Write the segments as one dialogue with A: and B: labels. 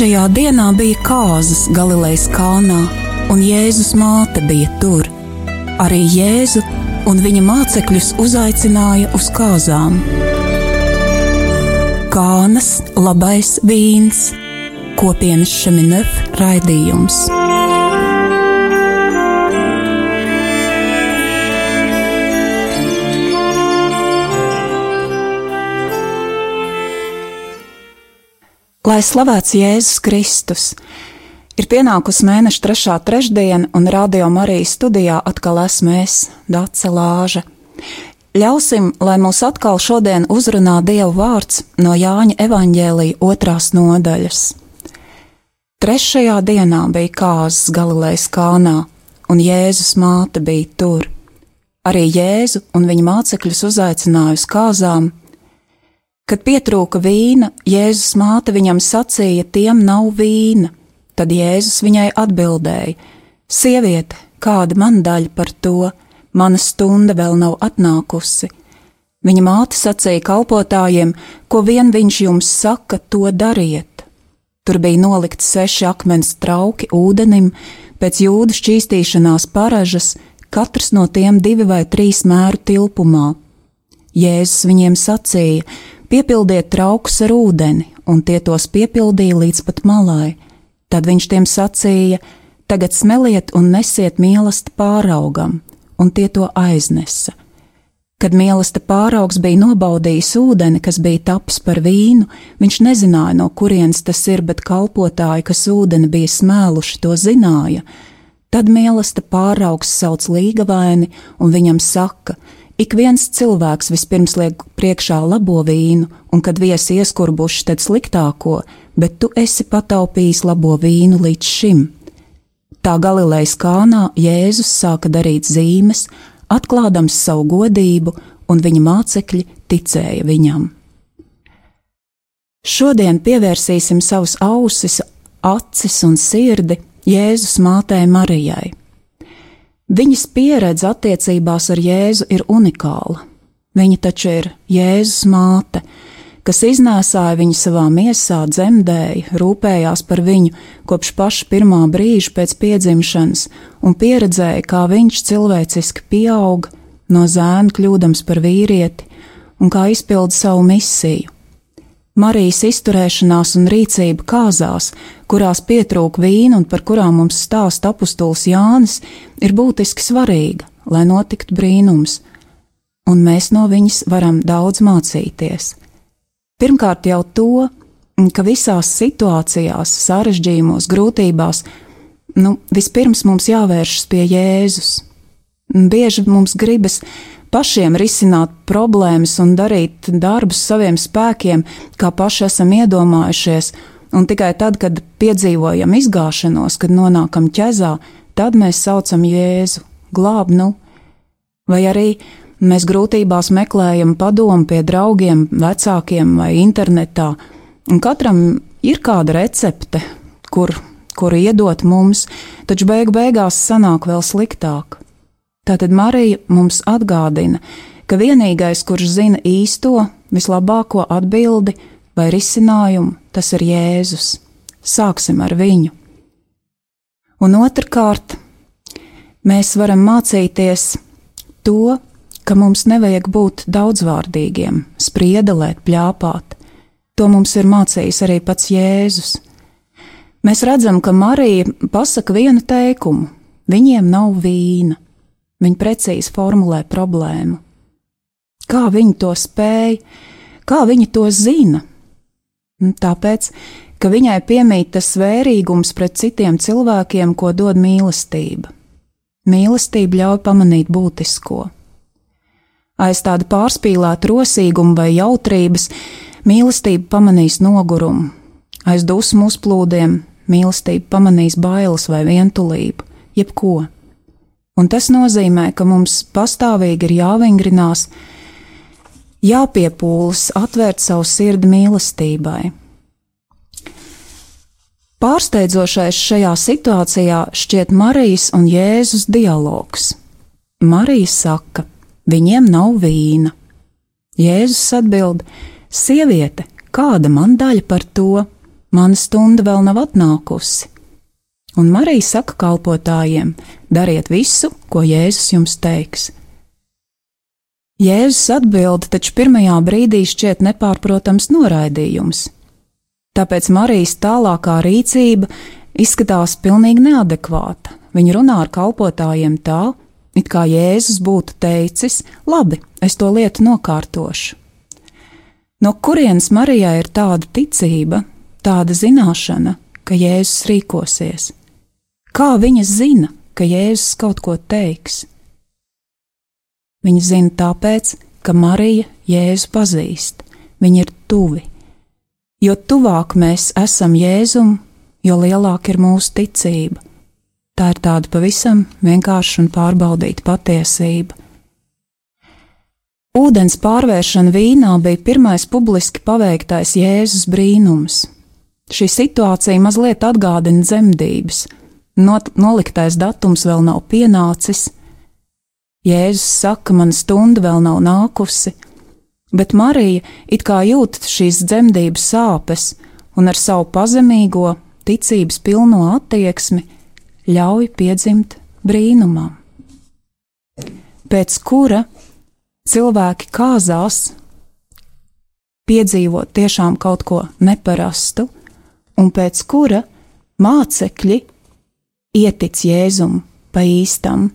A: Trešajā dienā bija kāzas Galilejas kalnā, un Jēzus māte bija tur. Arī Jēzu un viņa mācekļus uzaicināja uz kāzām. Kānas labais vīns, kopienas šeminef raidījums. Lai slavēts Jēzus Kristus! Ir pienākusi mēneša trešā trešdiena, un radio Marijas studijā atkal esmu es, Dāce Lāža. Ļausim, lai mūs atkal šodien uzrunā Dieva vārds no Jāņa evaņģēlīja otrās nodaļas. Trešajā dienā bija kāzas Galilejas kānā, un Jēzus māte bija tur. Arī Jēzu un viņa mācekļus uzaicināja uz kāzām, Kad pietrūka vīna, Jēzus māte viņam sacīja, tiem nav vīna. Tad Jēzus viņai atbildēja: Sieviete, kāda man daļa par to, mana stunda vēl nav atnākusi. Viņa māte sacīja kalpotājiem, ko vien viņš jums saka, to dariet. Tur bija nolikti seši akmens trauki ūdenim, pēc jūdu šķīstīšanās paražas, katrs no tiem divi vai trīs mēru tilpumā. Jēzus viņiem sacīja: Piepildiet traukus ar ūdeni, un tie tos piepildīja līdz pat malai. Tad viņš tiem sacīja: Tagad smeliet un nesiet mīlestību pāraugam, un tie to aiznesa. Kad mīlestība pāraugs bija nobaudījis ūdeni, kas bija tapis par vīnu, viņš nezināja, no kurienes tas ir, bet kalpotāji, kas ūdeni bija smēluši, to zināja. Tad mīlestība pāraugs sauc līgavaini un viņam saka: Ik viens cilvēks vispirms liek priekšā labo vīnu, un kad viesi ieskurbuši, tad sliktāko, bet tu esi pataupījis labo vīnu līdz šim. Tā Galilejas kānā Jēzus sāka darīt zīmes, atklādams savu godību, un viņa mācekļi ticēja viņam. Šodien pievērsīsim savus ausis, acis un sirdi Jēzus mātei Marijai. Viņas pieredze attiecībās ar Jēzu ir unikāla. Viņa taču ir Jēzus māte, kas iznēsāja viņu savā miesā, dzemdēja, rūpējās par viņu kopš paša pirmā brīža pēc piedzimšanas un pieredzēja, kā viņš cilvēciski pieauga, no zēna kļūdams par vīrieti un kā izpilda savu misiju. Marijas izturēšanās un rīcība kāzās, kurās pietrūka vīna un par kurām mums stāsta apustulis Jānis, ir būtiski svarīga, lai notiktu brīnums, un mēs no viņas varam daudz mācīties. Pirmkārt jau to, ka visās situācijās, sarežģījumos, grūtībās, nu, vispirms mums jāvēršas pie Jēzus. Bieži mums gribas pašiem risināt problēmas un darīt darbus saviem spēkiem, kā paši esam iedomājušies, un tikai tad, kad piedzīvojam izgāšanos, kad nonākam ķezā, tad mēs saucam Jēzu, glāb nu, vai arī mēs grūtībās meklējam padomu pie draugiem, vecākiem vai internetā, un katram ir kāda recepte, kur, kur iedot mums, taču beigu beigās sanāk vēl sliktāk. Tātad Marija mums atgādina, ka vienīgais, kurš zina īsto, vislabāko atbildi vai risinājumu, tas ir Jēzus. Sāksim ar viņu. Un otrkārt, mēs varam mācīties to, ka mums nevajag būt daudzvārdīgiem, spriedelēt, pļāpāt. To mums ir mācījis arī pats Jēzus. Mēs redzam, ka Marija pasaka vienu teikumu: viņiem nav vīna. Viņa precīzi formulē problēmu. Kā viņi to spēja, kā viņi to zina? Tāpēc, ka viņai piemīt tas vērīgums pret citiem cilvēkiem, ko dod mīlestība. Mīlestība ļauj pamanīt būtisko. Aiz tāda pārspīlēta rosīguma vai jautrības mīlestība pamanīs nogurumu, aiz dusmu uzplūdiem mīlestība pamanīs bailes vai vientulību, jebko un tas nozīmē, ka mums pastāvīgi ir jāvingrinās, jāpiepūlas, atvērt savu sirdi mīlestībai. Pārsteidzošais šajā situācijā šķiet Marijas un Jēzus dialogs. Marija saka, viņiem nav vīna. Jēzus atbild: Sieviete, kāda man daļa par to? mana stunda vēl nav atnākusi. Un Marija saka kalpotājiem: dariet visu, ko Jēzus jums teiks. Jēzus atbild, taču pirmajā brīdī šķiet nepārprotams noraidījums. Tāpēc Marijas tālākā rīcība izskatās pilnīgi neadekvāta. Viņa runā ar kalpotājiem tā, it kā Jēzus būtu teicis: Labi, es to lietu nokārtošu. No kurienes Marijai ir tāda ticība, tāda zināšana, ka Jēzus rīkosies? Kā viņa zina, ka Jēzus kaut ko teiks? Viņa zina tāpēc, ka Marija Jēzu pazīst, viņa ir tuvi. Jo tuvāk mēs esam Jēzum, jo lielāka ir mūsu ticība. Tā ir tāda pavisam vienkārša un pārbaudīta patiesība. Ūdens pārvēršana vīnā bija pirmais publiski paveiktais Jēzus brīnums. Šī situācija mazliet atgādina dzemdības. Not, noliktais datums vēl nav pienācis. Jēzus saka, man stunda vēl nav nākusi, bet Marija it kā jūt šīs dzemdības sāpes un ar savu pazemīgo, ticības pilno attieksmi ļauj piedzimt brīnumam, pēc kura cilvēki kāzās piedzīvot tiešām kaut ko neparastu, un pēc kura mācekļi ietic Jēzum pa īstam.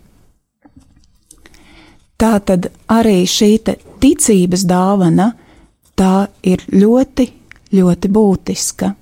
A: Tā tad arī šī ticības dāvana, tā ir ļoti, ļoti būtiska.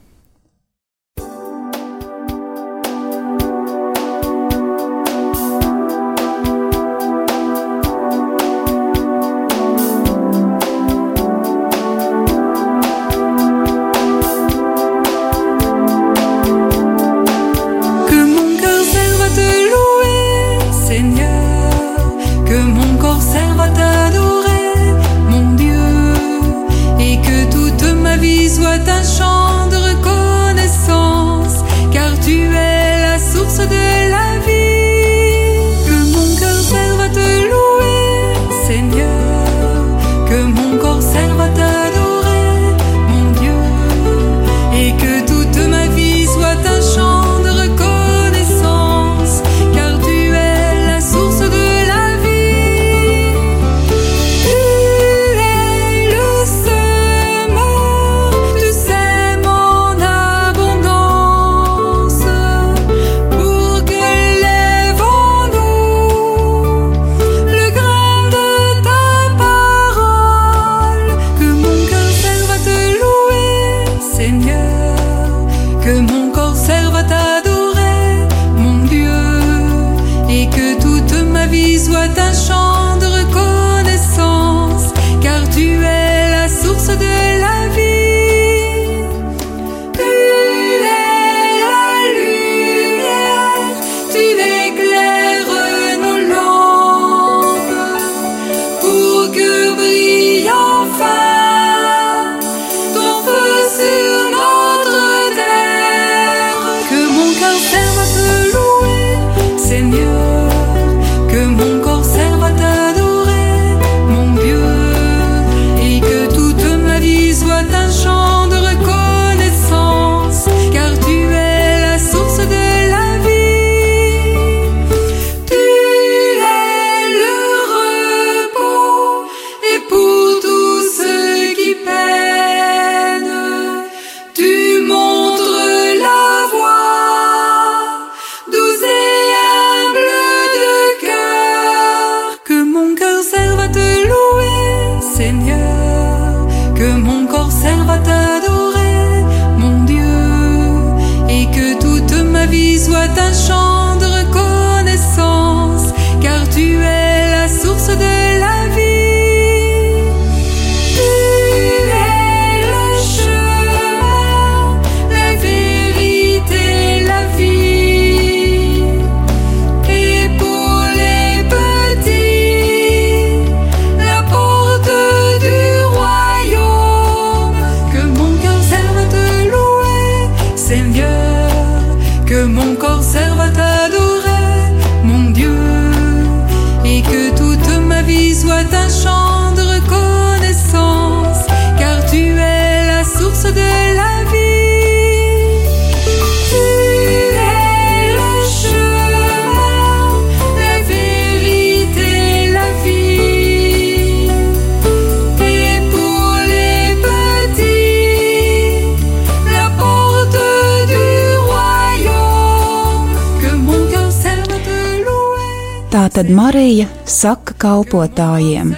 A: Tātad Marija saka kalpotājiem: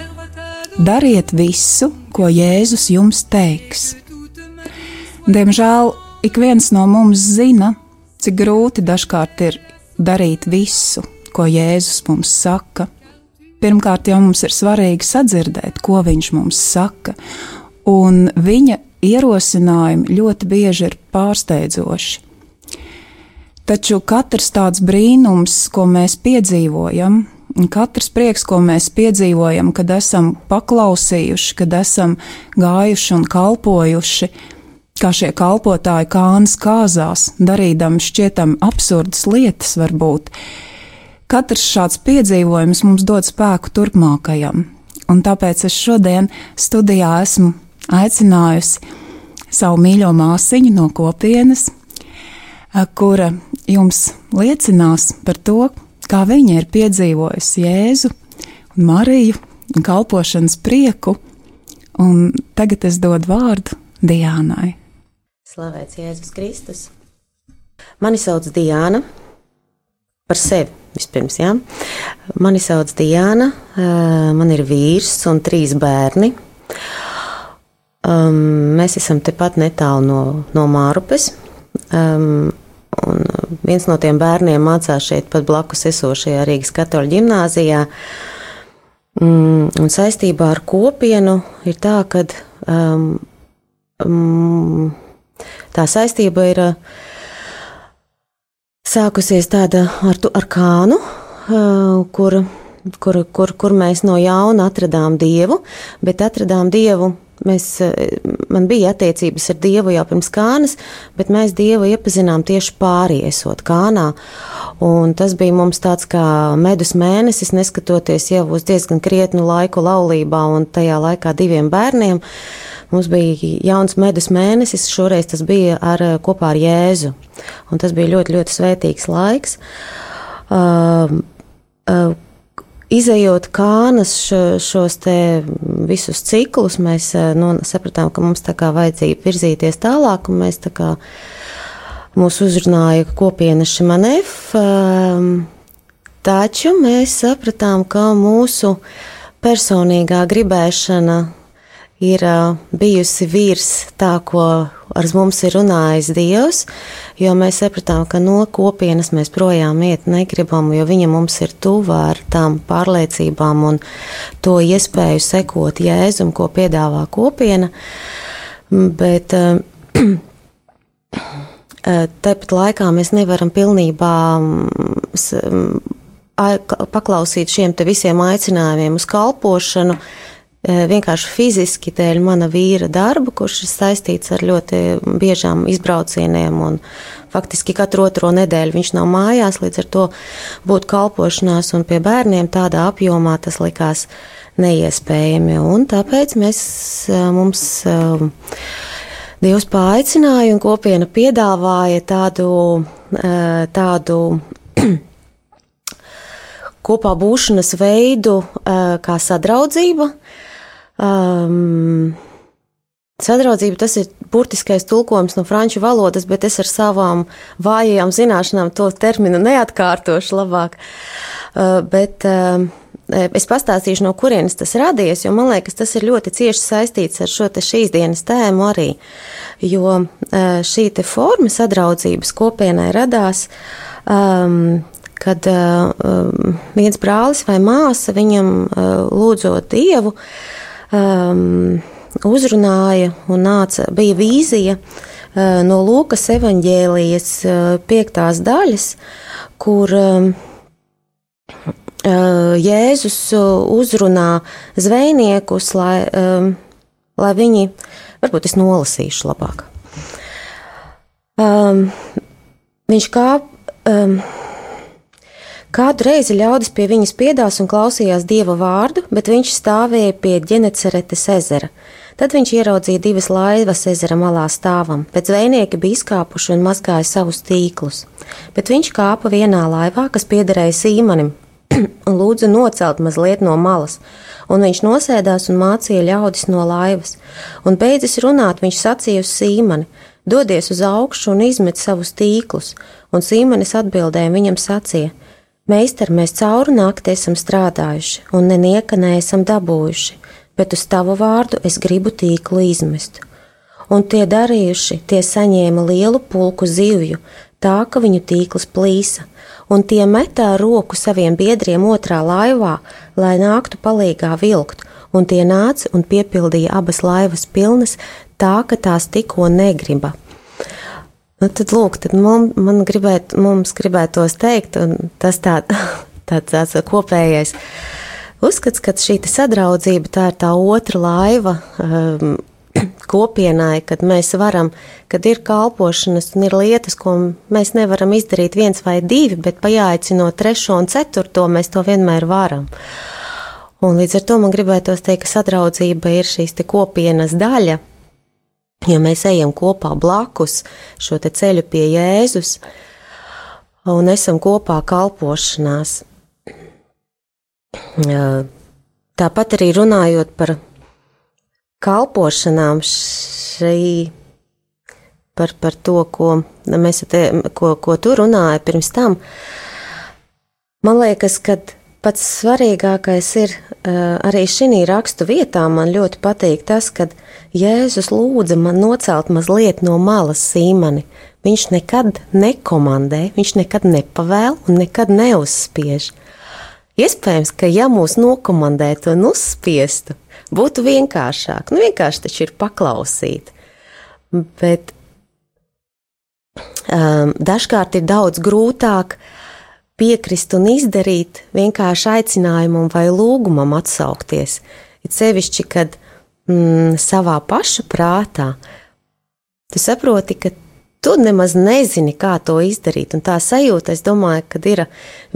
A: Dariet visu, ko Jēzus jums teiks. Diemžēl ik viens no mums zina, cik grūti dažkārt ir darīt visu, ko Jēzus mums saka. Pirmkārt, jau mums ir svarīgi sadzirdēt, ko viņš mums saka, un viņa ierosinājumi ļoti bieži ir pārsteidzoši. Taču katrs tāds brīnums, ko mēs piedzīvojam, katrs prieks, ko mēs piedzīvojam, kad esam paklausījuši, kad esam gājuši un kalpojuši, kā šie kalpotāji kānas kāzās, darīdami šķietam absurdas lietas varbūt. Katrs šāds piedzīvojums mums dod spēku turpmākajam, un tāpēc es šodien studijā esmu aicinājusi savu mīļo māsiņu no kopienas, kura jums liecinās par to, kā viņa ir piedzīvojusi Jēzu un Mariju un kalpošanas prieku, un tagad es dodu vārdu Diānai.
B: Slavēts Jēzus Kristus! Mani sauc Diāna. Par sevi vispirms, jā. Mani sauc Diāna, man ir vīrs un trīs bērni. Um, mēs esam tepat netālu no, no Mārupes. Um, Un viens no tiem bērniem mācās šeit pat blakus esošajā Rīgas katoļu ģimnāzijā. Mm, un saistībā ar kopienu ir tā, ka um, um, tā saistība ir uh, sākusies tāda ar, ar kānu, uh, kur, kur, kur, kur mēs no jauna atradām dievu, bet atradām dievu Mēs, eh, man bija attiecības ar Dievu jau pirms kānas, bet mēs Dievu iepazinām tieši pāriesot kānā. Un tas bija mums tāds kā medus mēnesis, neskatoties jau uz diezgan krietnu laiku laulībā un tajā laikā diviem bērniem. Mums bija jauns medus mēnesis, šoreiz tas bija ar, kopā ar Jēzu. Un tas bija ļoti, ļoti svētīgs laiks. Uh, uh, Izejot kānas šos te visus ciklus, mēs eh, nu, sapratām, ka mums tā kā vajadzīja virzīties tālāk, un mēs tā kā mūs uzrunāja kopiena Šimanef, ehm, taču mēs sapratām, ka mūsu personīgā gribēšana ir bijusi virs tā, ko ar mums ir runājis Dievs, jo mēs sapratām, ka no kopienas mēs projām iet negribam, jo viņa mums ir tuva ar tām pārliecībām un to iespēju sekot Jēzum, ko piedāvā kopiena. Bet tāpat laikā mēs nevaram pilnībā paklausīt šiem visiem aicinājumiem uz kalpošanu, Eh, vienkārši fiziski dēļ mana vīra darba, kurš ir saistīts ar ļoti biežām izbraucieniem. Faktiski katru otro nedēļu viņš nav mājās, līdz ar to būt kalpošanās un pie bērniem tādā apjomā tas likās neiespējami. Un tāpēc mēs, mums Dievs paaicināja un kopiena piedāvāja tādu, tādu kopā būšanas veidu kā sadraudzība, Um, Sadraudzība tas ir burtiskais tulkojums no franču valodas, bet es ar savām vājajām zināšanām to terminu neatkārtošu labāk. Uh, bet uh, es pastāstīšu, no kurienes tas radies, jo man liekas, tas ir ļoti cieši saistīts ar šo šīs dienas tēmu arī. Jo uh, šī forma sadraudzības kopienai radās. Um, kad uh, viens brālis vai māsa viņam uh, lūdzot dievu, uh, um, uzrunāja un nāca, bija vīzija uh, no Lūkas evaņģēlijas uh, piektās daļas, kur um, uh, Jēzus uzrunā zvejniekus, lai, um, lai viņi, varbūt es nolasīšu labāk. Um, viņš kāp. Um, Kādu reizi ļaudis pie viņas piedās un klausījās dieva vārdu, bet viņš stāvēja pie ģeneceretes ezera. Tad viņš ieraudzīja divas laivas ezera malā stāvam, bet zvejnieki bija izkāpuši un mazgāja savus tīklus. Bet viņš kāpa vienā laivā, kas piederēja Sīmanim, un lūdza nocelt mazliet no malas, un viņš nosēdās un mācīja ļaudis no laivas. Un beidzis runāt, viņš sacīja uz Sīmani: Dodies uz augšu un izmet savus tīklus, un Sīmanis atbildēja viņam sacīja: Meistar, mēs cauri nakti esam strādājuši, un nenieka neesam dabūjuši, bet uz tavu vārdu es gribu tīklu izmest. Un tie darījuši, tie saņēma lielu pulku zivju, tā ka viņu tīkls plīsa, un tie metā roku saviem biedriem otrā laivā, lai nāktu palīgā vilkt, un tie nāca un piepildīja abas laivas pilnas, tā ka tās tikko negriba. Nu, tad, lūk, tad mums, man gribēt, mums gribētos teikt, un tas tā, tāds, tāds kopējais uzskats, ka šī sadraudzība tā ir tā otra laiva um, kopienai, kad mēs varam, kad ir kalpošanas un ir lietas, ko mēs nevaram izdarīt viens vai divi, bet pajaicinot trešo un ceturto, mēs to vienmēr varam. Un līdz ar to man gribētos teikt, ka sadraudzība ir šīs kopienas daļa, ja mēs ejam kopā blakus šo ceļu pie Jēzus un esam kopā kalpošanās. Tāpat arī runājot par kalpošanām, šī, par, par to, ko, mēs, te, ko, ko tu runāji pirms tam, man liekas, ka pats svarīgākais ir arī šī rakstu vietā. Man ļoti patīk tas, ka Jēzus lūdza man nocelt mazliet no malas sīmani. Viņš nekad nekomandē, viņš nekad nepavēl un nekad neuzspiež. Iespējams, ka ja mūs nokomandētu un uzspiestu, būtu vienkāršāk. Nu, vienkārši taču ir paklausīt. Bet um, dažkārt ir daudz grūtāk uh, piekrist un izdarīt vienkārši aicinājumam vai lūgumam atsaukties. Ir sevišķi, kad mm, savā paša prātā tu saproti, ka tu nemaz nezini, kā to izdarīt. Un tā sajūta, es domāju, ka ir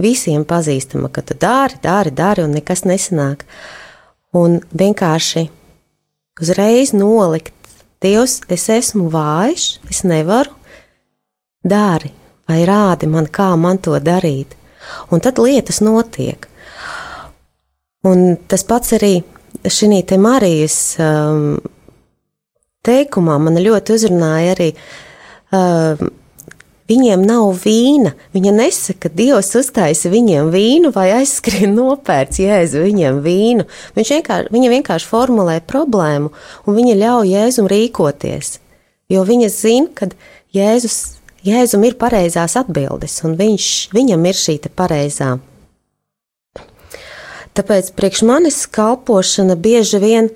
B: visiem pazīstama, ka tu dari, dari, dari un nekas nesanāk. Un vienkārši uzreiz nolikt, Dievs, es esmu vājš, es nevaru, dari, vai rādi man, kā man to darīt. Un tad lietas notiek. Un tas pats arī šī te Marijas um, teikumā man ļoti uzrunāja arī. Um, Viņiem nav vīna. Viņa nesaka, ka Dievs uztaisa viņiem vīnu vai aizskrien nopērts Jēzu viņiem vīnu. Viņš vienkārši, viņa vienkārši formulē problēmu un viņa ļauj Jēzum rīkoties. Jo viņa zina, ka Jēzus Jēzum ir pareizās atbildes, un viņš, viņam ir šī pareizā. Tāpēc priekš manis kalpošana bieži vien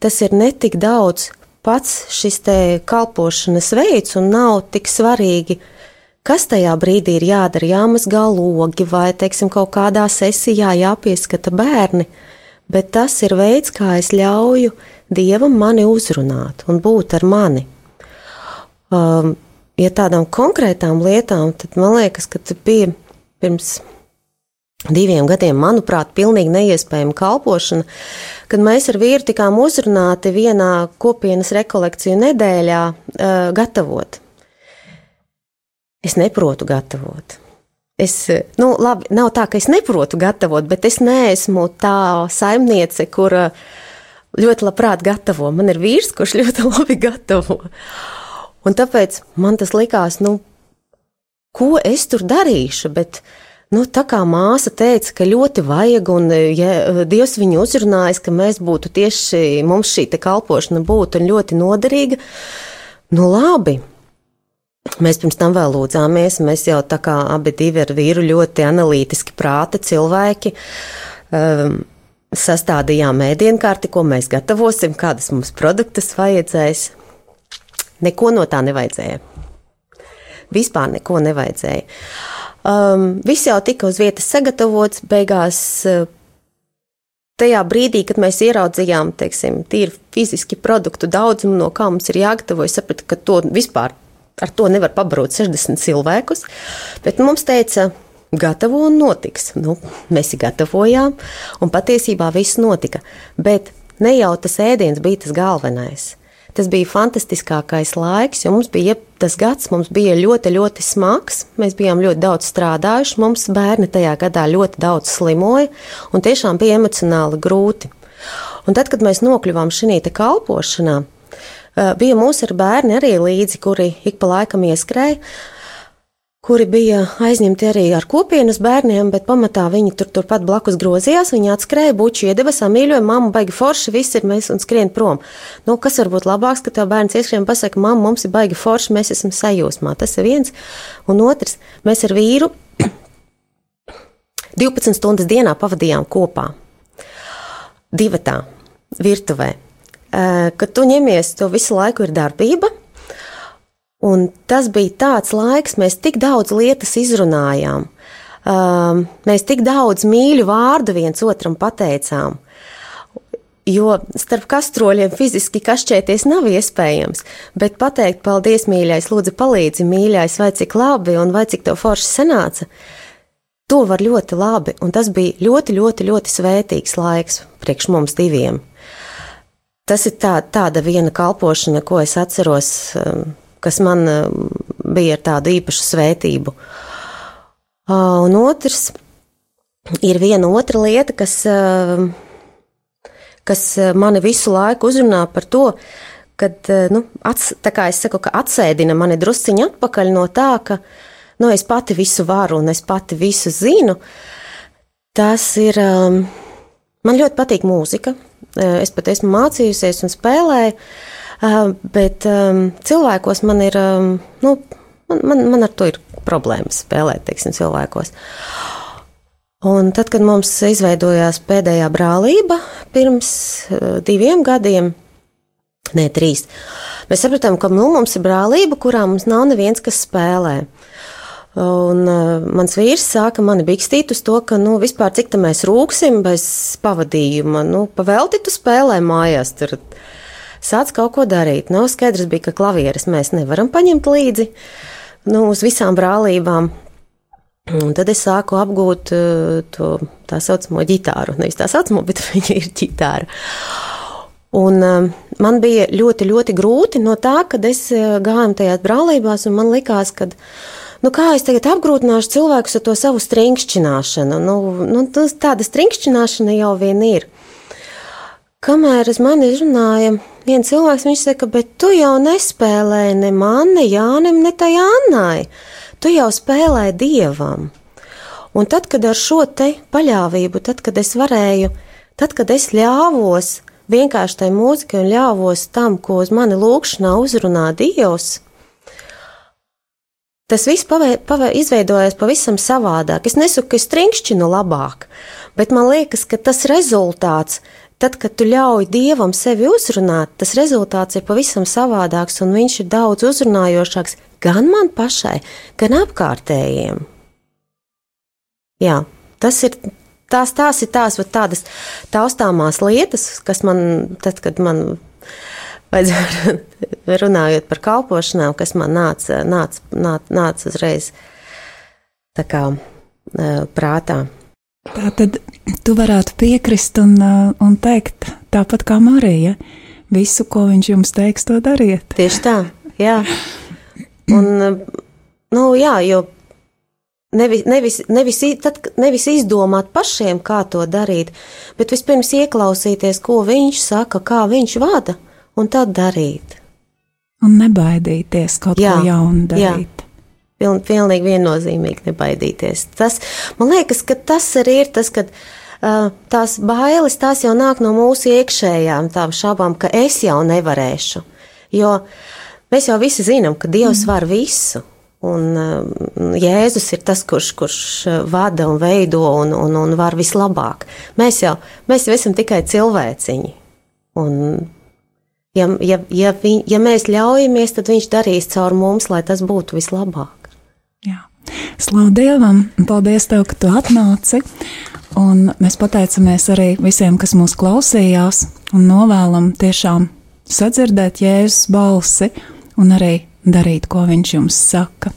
B: tas ir netik daudz pats šis te kalpošanas veids, un nav tik svarīgi, kas tajā brīdī ir jādara, jāmazgā logi vai, teiksim, kaut kādā sesijā jāpieskata bērni, bet tas ir veids, kā es ļauju Dievam mani uzrunāt un būt ar mani. Um, ja tādām konkrētām lietām, tad man liekas, ka bija pirms diviem gadiem, manuprāt, pilnīgi neiespējama kalpošana, kad mēs ar vīru tikām uzrunāti vienā kopienas rekolekciju nedēļā uh, gatavot. Es neprotu gatavot. Es, nu, labi, nav tā, ka es neprotu gatavot, bet es neesmu tā saimniece, kur ļoti labprāt gatavo. Man ir vīrs, kurš ļoti labi gatavo. Un tāpēc man tas likās, nu, ko es tur darīšu. Bet, nu, tā kā māsa teica, ka ļoti vajag, un ja Dievs viņu uzrunājis, ka mēs būtu tieši mums šī kalpošana būtu ļoti noderīga, nu labi. Mēs pirms tam vēl lūdzāmies, mēs jau tā kā abi divi ar vīru ļoti analītiski prāti cilvēki. Um, sastādījām ēdienkarti, ko mēs gatavosim, kādas mums produktus vajadzēs. Neko no tā nevajadzēja. Vispār neko nevajadzēja. Um, viss jau tika uz vietas sagatavots, beigās uh, tajā brīdī, kad mēs ieraudzījām, teiksim, tīri fiziski produktu daudzumu, no kā mums ir jāgatavo, es sapratu, ka to vispār ar to nevar pabarot 60 cilvēkus, bet mums teica, gatavo un notiks. Nu, mēs gatavojām, un patiesībā viss notika, bet ne jau tas ēdiens bija tas galvenais. Tas bija fantastiskākais laiks, jo mums bija tas gads, mums bija ļoti, ļoti smags. Mēs bijām ļoti daudz strādājuši, mums bērni tajā gadā ļoti daudz slimoja un tiešām bija emocionāli grūti. Un tad, kad mēs nokļuvām šī kalpošanā, bija mūsu bērni arī līdzi, kuri ik pa laikam ieskrēja kuri bija aizņemti arī ar kopienas bērniem, bet pamatā viņi tur turpat blakus grozījās. Viņi atskrēja, buči iedeva, samīļoja, mamma baigi forši, viss ir mēs un skrien prom. Nu, kas var būt labāks, ka tev bērns ieskrien un pasaka, mamma, mums ir baigi forši, mēs esam sajūsmā. Tas ir viens. Un otrs, mēs ar vīru 12 stundas dienā pavadījām kopā. Divatā, virtuvē. Kad tu ņemies, to visu laiku ir darbība, Un tas bija tāds laiks, mēs tik daudz lietas izrunājām, um, mēs tik daudz mīļu vārdu viens otram pateicām. Jo starp kastroļiem fiziski kašķēties nav iespējams, bet pateikt, paldies, mīļais, lūdzu, palīdzi, mīļais, vai cik labi un vai cik tev forši sanāca, to var ļoti labi, un tas bija ļoti, ļoti, ļoti svētīgs laiks priekš mums diviem. Tas ir tā, tāda viena kalpošana, ko es atceros. Um, kas man eh, bija ar tādu īpašu svētību. Un otrs ir viena otra lieta, kas, eh, kas mani visu laiku uzrunā par to, kad, eh, nu, ats, tā kā es saku, ka atsēdina mani drusciņi atpakaļ no tā, ka, nu, es pati visu varu un es pati visu zinu. Tas ir, man ļoti patīk mūzika. Es pat esmu mācījusies un spēlēju. Bet cilvēkos man ir, nu, man, man, man ar to ir problēmas spēlēt, teiksim, cilvēkos. Un tad, kad mums izveidojās pēdējā brālība pirms diviem gadiem, ne trīs, mēs sapratām, ka nu, mums ir brālība, kurā mums nav neviens, kas spēlē. Un uh, mans vīrs sāka mani bikstīt uz to, ka, nu, vispār cik tā mēs rūksim bez pavadījuma. Nu, pavelti tu spēlē mājās, tur sāc kaut ko darīt. Nu, skaidrs bija, ka klavieres mēs nevaram paņemt līdzi nu, uz visām brālībām. Un tad es sāku apgūt uh, to tā saucamo ģitāru. Nevis tā saucamo, bet viņa ir ģitāra. Un uh, man bija ļoti, ļoti grūti no tā, kad es uh, gāju tajās brālībās, un man likās, ka, nu, kā es tagad apgrūtināšu cilvēkus ar to savu stringšķināšanu. Nu, nu, tāda stringšķināšana jau vien ir. Kamēr uz mani runāja viens cilvēks, viņš saka, bet tu jau nespēlēji ne man, ne Jānim, ne tai Annai. Tu jau spēlēji dievam. Un tad, kad ar šo te paļāvību, tad, kad es varēju, tad, kad es ļāvos vienkārši tai mūzikai un ļāvos tam, ko uz mani lūkšanā uzrunā Dievs, tas viss pavē, pavē, izveidojās pavisam savādāk. Es nesaku, ka es trinkšķinu labāk, bet man liekas, ka tas rezultāts Tad, kad tu ļauj dievam sevi uzrunāt, tas rezultāts ir pavisam savādāks, un viņš ir daudz uzrunājošāks gan man pašai, gan apkārtējiem. Jā, tas ir. Tās, tās ir tās tādas taustāmās lietas, kas man, tad, kad man runājot par kalpošanām, kas man nāca, nāca, nāca, nāca uzreiz kā prātā.
A: Tā tad tu varētu piekrist un, uh, un teikt, tāpat kā Marija, visu, ko viņš jums teiks, to dariet.
B: Tieši tā, jā. Un, uh, nu, jā, jo nevis, nevis, nevis, tad, nevis izdomāt pašiem, kā to darīt, bet vispirms ieklausīties, ko viņš saka, kā viņš vada, un tad darīt.
A: Un nebaidīties kaut jā, ko jaunu darīt. Jā.
B: Piln, pilnīgi viennozīmīgi nebaidīties. Tas, man liekas, ka tas arī ir tas, ka uh, tās bailes tās jau nāk no mūsu iekšējām tām šaubām, ka es jau nevarēšu. Jo mēs jau visi zinām, ka Dievs mm. var visu. Un uh, Jēzus ir tas, kurš, kurš vada un veido un, un, un var vislabāk. Mēs jau, mēs jau esam tikai cilvēciņi. Un, ja, ja, ja, vi, ja mēs ļaujamies, tad viņš darīs caur mums, lai tas būtu vislabāk.
A: Slavu Dievam, paldies Tev, ka Tu atnāci. Un mēs pateicamies arī visiem, kas mūs klausījās, un novēlam tiešām sadzirdēt Jēzus balsi un arī darīt, ko Viņš jums saka.